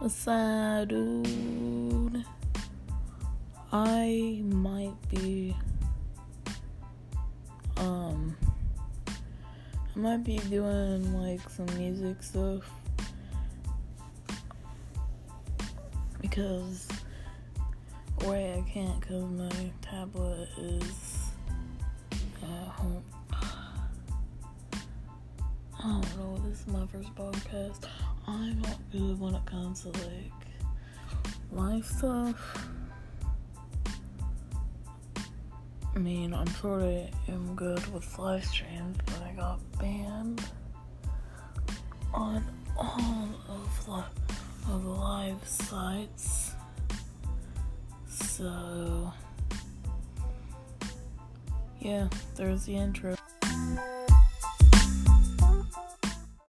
What's up, dude? I might be, um, I might be doing like some music stuff because, wait, I can't because my tablet is at home. I don't know, this is my first podcast. I'm not good when it comes to like life stuff. I mean, I'm sort of am good with live streams, but I got banned on all of the, of the live sites. So, yeah, there's the intro.